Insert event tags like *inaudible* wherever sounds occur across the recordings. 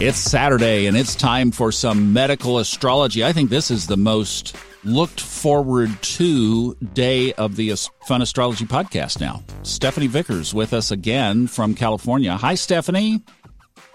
It's Saturday and it's time for some medical astrology. I think this is the most looked forward to day of the Fun Astrology podcast now. Stephanie Vickers with us again from California. Hi, Stephanie.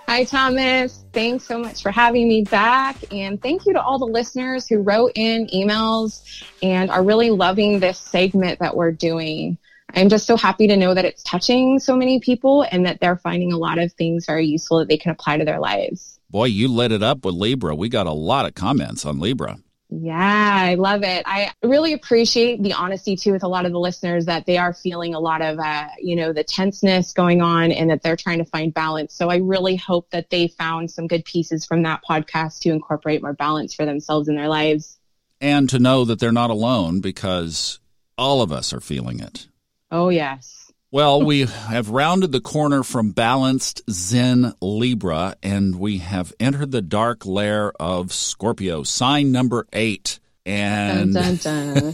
Hi, Thomas. Thanks so much for having me back. And thank you to all the listeners who wrote in emails and are really loving this segment that we're doing. I'm just so happy to know that it's touching so many people and that they're finding a lot of things very useful that they can apply to their lives. Boy, you lit it up with Libra. We got a lot of comments on Libra. Yeah, I love it. I really appreciate the honesty too with a lot of the listeners that they are feeling a lot of, uh, you know, the tenseness going on and that they're trying to find balance. So I really hope that they found some good pieces from that podcast to incorporate more balance for themselves in their lives. And to know that they're not alone because all of us are feeling it. Oh, yes. Well, we have rounded the corner from balanced Zen Libra and we have entered the dark lair of Scorpio, sign number eight. And dun, dun,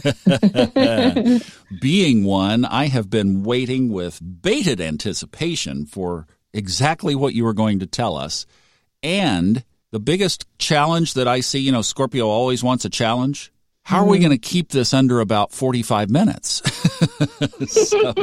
dun. *laughs* being one, I have been waiting with bated anticipation for exactly what you were going to tell us. And the biggest challenge that I see, you know, Scorpio always wants a challenge. How are we mm-hmm. going to keep this under about 45 minutes? *laughs* so,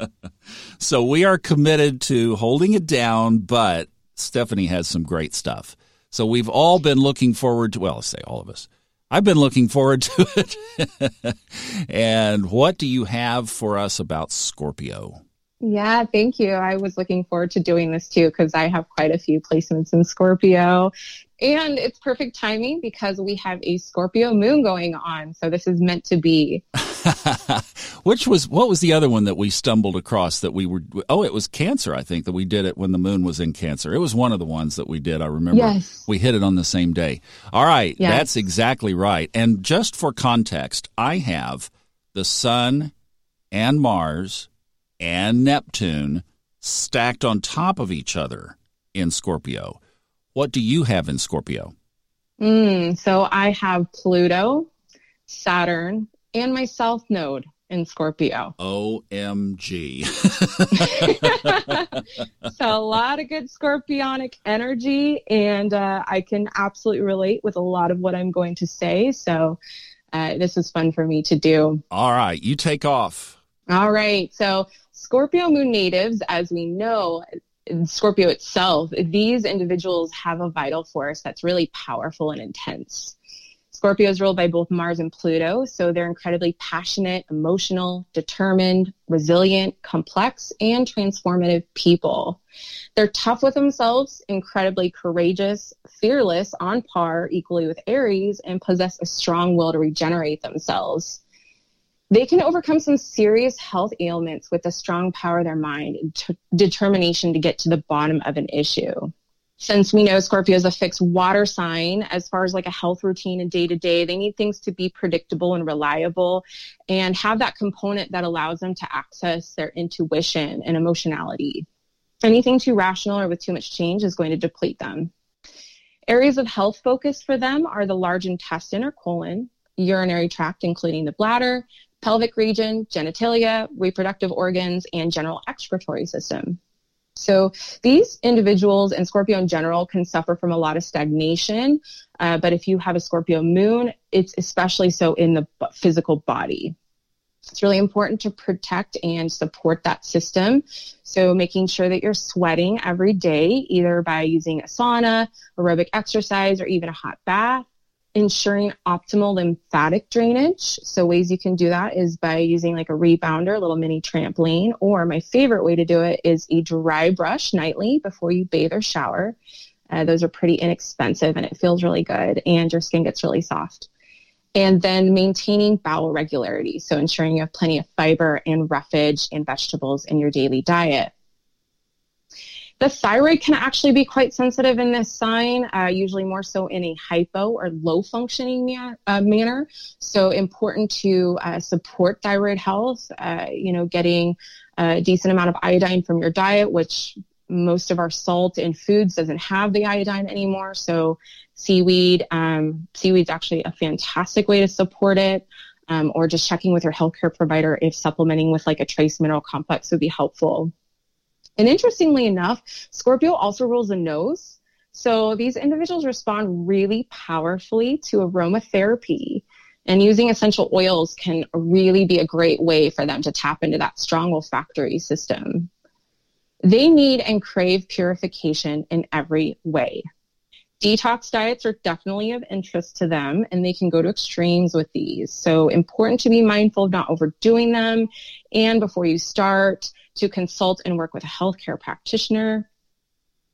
*laughs* so, we are committed to holding it down, but Stephanie has some great stuff. So we've all been looking forward to, well, let's say all of us. I've been looking forward to it. *laughs* and what do you have for us about Scorpio? Yeah, thank you. I was looking forward to doing this too because I have quite a few placements in Scorpio. And it's perfect timing because we have a Scorpio moon going on. So this is meant to be. *laughs* Which was, what was the other one that we stumbled across that we were, oh, it was Cancer, I think, that we did it when the moon was in Cancer. It was one of the ones that we did. I remember yes. we hit it on the same day. All right. Yes. That's exactly right. And just for context, I have the sun and Mars and Neptune stacked on top of each other in Scorpio. What do you have in Scorpio? Mm, so I have Pluto, Saturn, and my South Node in Scorpio. OMG. *laughs* so a lot of good scorpionic energy, and uh, I can absolutely relate with a lot of what I'm going to say. So uh, this is fun for me to do. All right, you take off. All right. So Scorpio moon natives, as we know, Scorpio itself, these individuals have a vital force that's really powerful and intense. Scorpio is ruled by both Mars and Pluto, so they're incredibly passionate, emotional, determined, resilient, complex, and transformative people. They're tough with themselves, incredibly courageous, fearless, on par equally with Aries, and possess a strong will to regenerate themselves. They can overcome some serious health ailments with the strong power of their mind and t- determination to get to the bottom of an issue. Since we know Scorpio is a fixed water sign, as far as like a health routine and day to day, they need things to be predictable and reliable and have that component that allows them to access their intuition and emotionality. Anything too rational or with too much change is going to deplete them. Areas of health focus for them are the large intestine or colon, urinary tract, including the bladder, pelvic region, genitalia, reproductive organs, and general excretory system. So these individuals and Scorpio in general can suffer from a lot of stagnation. Uh, but if you have a Scorpio moon, it's especially so in the physical body. It's really important to protect and support that system. So making sure that you're sweating every day, either by using a sauna, aerobic exercise, or even a hot bath ensuring optimal lymphatic drainage. So ways you can do that is by using like a rebounder, a little mini trampoline, or my favorite way to do it is a dry brush nightly before you bathe or shower. Uh, those are pretty inexpensive and it feels really good and your skin gets really soft. And then maintaining bowel regularity. So ensuring you have plenty of fiber and roughage and vegetables in your daily diet. The thyroid can actually be quite sensitive in this sign, uh, usually more so in a hypo or low functioning uh, manner. So important to uh, support thyroid health, uh, you know, getting a decent amount of iodine from your diet, which most of our salt in foods doesn't have the iodine anymore. So seaweed, um, seaweed's actually a fantastic way to support it. Um, or just checking with your healthcare provider if supplementing with like a trace mineral complex would be helpful. And interestingly enough, Scorpio also rules the nose. So these individuals respond really powerfully to aromatherapy. And using essential oils can really be a great way for them to tap into that strong olfactory system. They need and crave purification in every way. Detox diets are definitely of interest to them and they can go to extremes with these. So important to be mindful of not overdoing them. And before you start, to consult and work with a healthcare practitioner.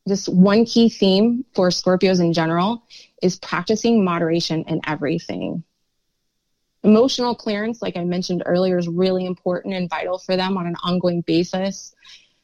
Just one key theme for Scorpios in general is practicing moderation in everything. Emotional clearance, like I mentioned earlier, is really important and vital for them on an ongoing basis.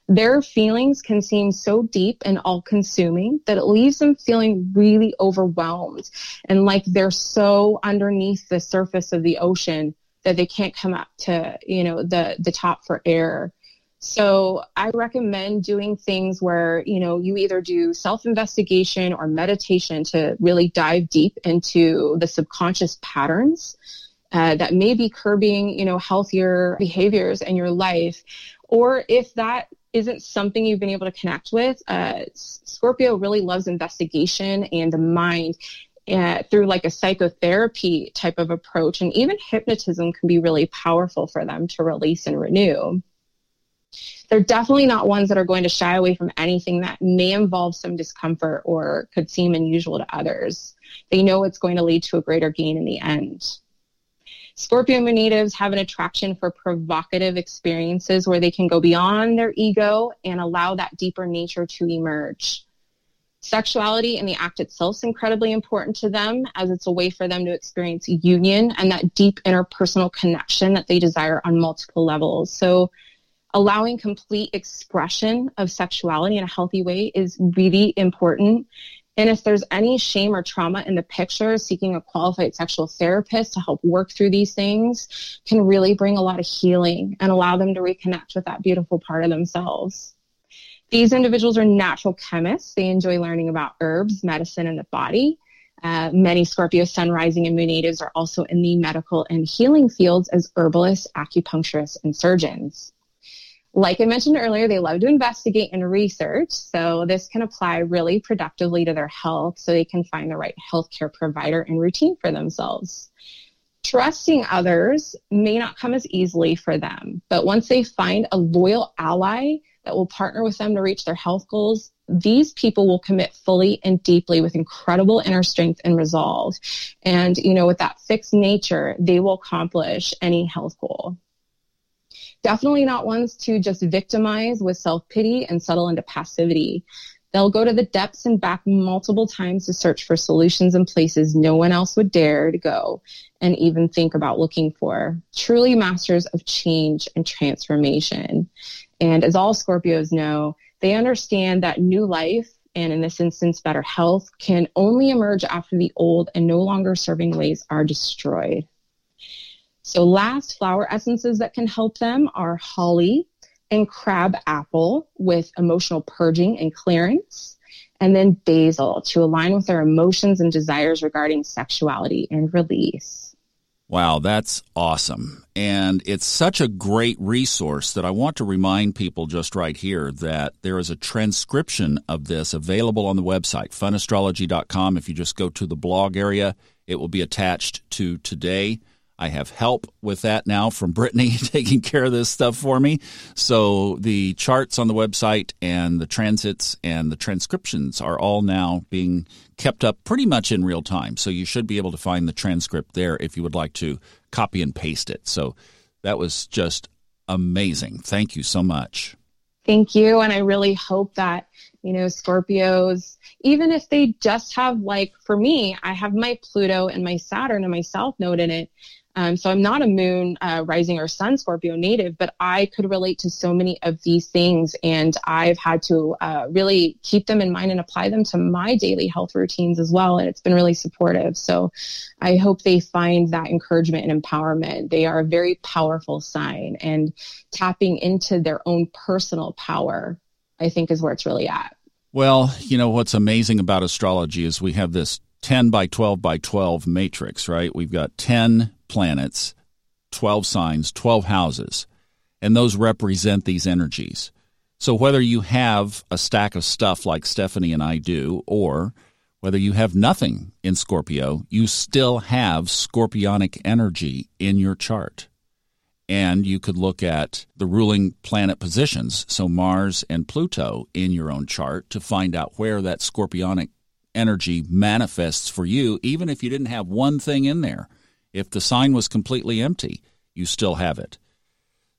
Their feelings can seem so deep and all consuming that it leaves them feeling really overwhelmed and like they're so underneath the surface of the ocean that they can't come up to, you know, the, the top for air. So I recommend doing things where, you know, you either do self-investigation or meditation to really dive deep into the subconscious patterns uh, that may be curbing, you know, healthier behaviors in your life. Or if that isn't something you've been able to connect with, uh, Scorpio really loves investigation and the mind uh, through like a psychotherapy type of approach. And even hypnotism can be really powerful for them to release and renew. They're definitely not ones that are going to shy away from anything that may involve some discomfort or could seem unusual to others. They know it's going to lead to a greater gain in the end. Scorpio moon natives have an attraction for provocative experiences where they can go beyond their ego and allow that deeper nature to emerge. Sexuality and the act itself is incredibly important to them as it's a way for them to experience union and that deep interpersonal connection that they desire on multiple levels. So allowing complete expression of sexuality in a healthy way is really important. And if there's any shame or trauma in the picture, seeking a qualified sexual therapist to help work through these things can really bring a lot of healing and allow them to reconnect with that beautiful part of themselves. These individuals are natural chemists. They enjoy learning about herbs, medicine, and the body. Uh, many Scorpio sun rising and moon natives are also in the medical and healing fields as herbalists, acupuncturists, and surgeons. Like I mentioned earlier, they love to investigate and research. So this can apply really productively to their health so they can find the right healthcare provider and routine for themselves. Trusting others may not come as easily for them, but once they find a loyal ally that will partner with them to reach their health goals, these people will commit fully and deeply with incredible inner strength and resolve. And, you know, with that fixed nature, they will accomplish any health goal definitely not ones to just victimize with self pity and settle into passivity. They'll go to the depths and back multiple times to search for solutions in places no one else would dare to go and even think about looking for. Truly masters of change and transformation. And as all Scorpios know, they understand that new life and in this instance, better health can only emerge after the old and no longer serving ways are destroyed. So last flower essences that can help them are holly and crab apple with emotional purging and clearance, and then basil to align with their emotions and desires regarding sexuality and release. Wow, that's awesome. And it's such a great resource that I want to remind people just right here that there is a transcription of this available on the website, funastrology.com. If you just go to the blog area, it will be attached to today. I have help with that now from Brittany *laughs* taking care of this stuff for me. So the charts on the website and the transits and the transcriptions are all now being kept up pretty much in real time. So you should be able to find the transcript there if you would like to copy and paste it. So that was just amazing. Thank you so much. Thank you. And I really hope that, you know, Scorpios, even if they just have like, for me, I have my Pluto and my Saturn and my South Node in it. Um, so I'm not a moon uh, rising or sun Scorpio native, but I could relate to so many of these things. And I've had to uh, really keep them in mind and apply them to my daily health routines as well. And it's been really supportive. So I hope they find that encouragement and empowerment. They are a very powerful sign and tapping into their own personal power, I think is where it's really at. Well, you know, what's amazing about astrology is we have this 10 by 12 by 12 matrix, right? We've got 10 planets, 12 signs, 12 houses, and those represent these energies. So, whether you have a stack of stuff like Stephanie and I do, or whether you have nothing in Scorpio, you still have scorpionic energy in your chart. And you could look at the ruling planet positions, so Mars and Pluto in your own chart, to find out where that scorpionic energy manifests for you, even if you didn't have one thing in there. If the sign was completely empty, you still have it.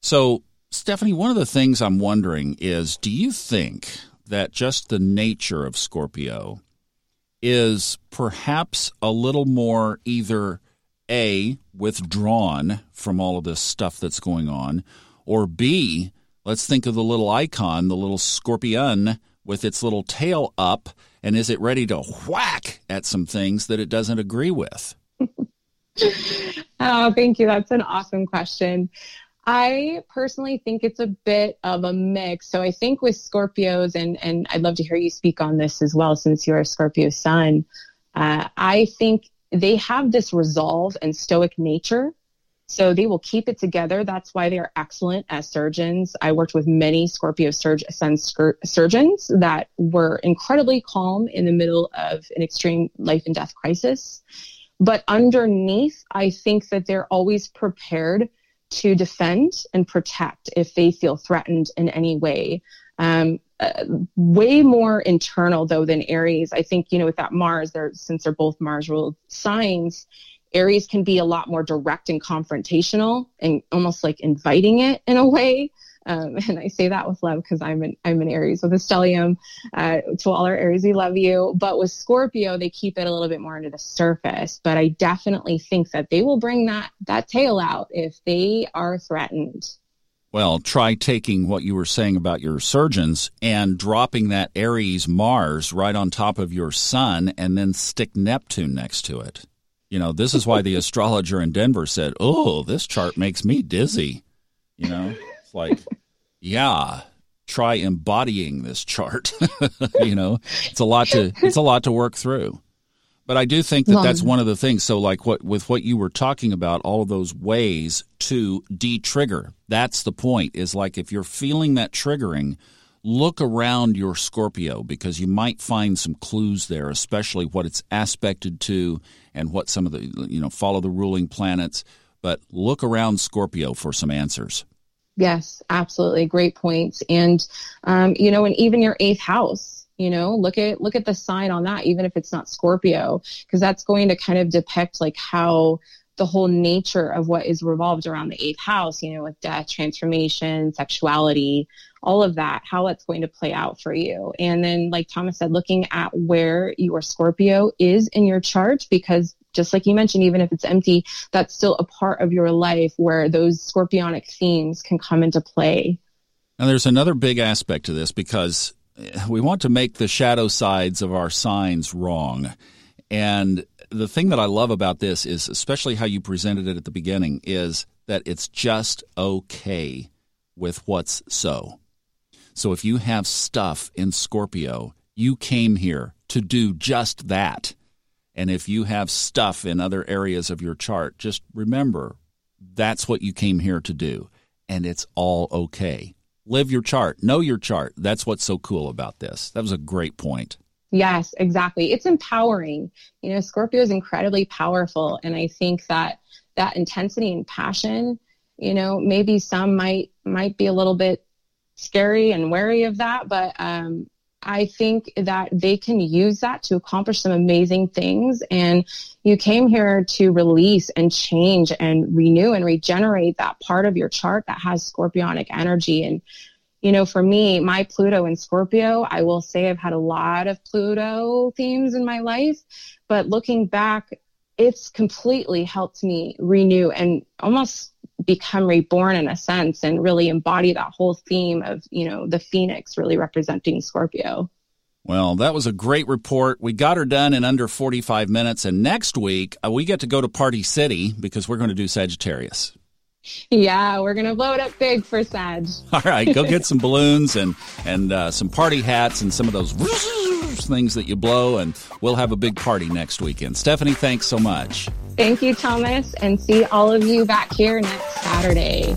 So, Stephanie, one of the things I'm wondering is do you think that just the nature of Scorpio is perhaps a little more either A, withdrawn from all of this stuff that's going on, or B, let's think of the little icon, the little scorpion with its little tail up, and is it ready to whack at some things that it doesn't agree with? *laughs* oh, thank you. That's an awesome question. I personally think it's a bit of a mix. So I think with Scorpios, and, and I'd love to hear you speak on this as well, since you're a Scorpio sun, uh, I think they have this resolve and stoic nature. So they will keep it together. That's why they are excellent as surgeons. I worked with many Scorpio surg- surgeons that were incredibly calm in the middle of an extreme life and death crisis. But underneath, I think that they're always prepared to defend and protect if they feel threatened in any way. Um, uh, way more internal though than Aries. I think you know with that Mars, they're since they're both Mars ruled signs. Aries can be a lot more direct and confrontational and almost like inviting it in a way. Um, *laughs* and I say that with love because I'm an I'm an Aries with a stellium. Uh, to all our Aries, we love you. But with Scorpio, they keep it a little bit more under the surface. But I definitely think that they will bring that that tail out if they are threatened. Well, try taking what you were saying about your surgeons and dropping that Aries Mars right on top of your sun and then stick Neptune next to it. You know, this is why the *laughs* astrologer in Denver said, Oh, this chart makes me dizzy. You know? *laughs* It's like, yeah, try embodying this chart. *laughs* you know, it's a lot to it's a lot to work through. But I do think that that's one of the things. So, like what with what you were talking about, all of those ways to de-trigger. That's the point. Is like if you're feeling that triggering, look around your Scorpio because you might find some clues there, especially what it's aspected to and what some of the you know follow the ruling planets. But look around Scorpio for some answers. Yes, absolutely. Great points. And, um, you know, and even your eighth house, you know, look at, look at the sign on that, even if it's not Scorpio, because that's going to kind of depict like how the whole nature of what is revolved around the eighth house, you know, with death, transformation, sexuality, all of that, how that's going to play out for you. And then, like Thomas said, looking at where your Scorpio is in your chart, because just like you mentioned, even if it's empty, that's still a part of your life where those scorpionic themes can come into play. Now, there's another big aspect to this because eh, we want to make the shadow sides of our signs wrong. And the thing that I love about this is, especially how you presented it at the beginning, is that it's just okay with what's so. So if you have stuff in Scorpio, you came here to do just that. And if you have stuff in other areas of your chart, just remember that's what you came here to do. And it's all okay. Live your chart, know your chart. That's what's so cool about this. That was a great point. Yes, exactly. It's empowering. You know, Scorpio is incredibly powerful. And I think that that intensity and passion, you know, maybe some might might be a little bit scary and wary of that, but um, I think that they can use that to accomplish some amazing things. And you came here to release and change and renew and regenerate that part of your chart that has scorpionic energy. And, you know, for me, my Pluto in Scorpio, I will say I've had a lot of Pluto themes in my life, but looking back, it's completely helped me renew and almost become reborn in a sense and really embody that whole theme of, you know, the phoenix really representing Scorpio. Well, that was a great report. We got her done in under 45 minutes. And next week, uh, we get to go to Party City because we're going to do Sagittarius. Yeah, we're going to blow it up big for Sag. *laughs* All right, go get some balloons and, and uh, some party hats and some of those things that you blow, and we'll have a big party next weekend. Stephanie, thanks so much. Thank you, Thomas, and see all of you back here next Saturday.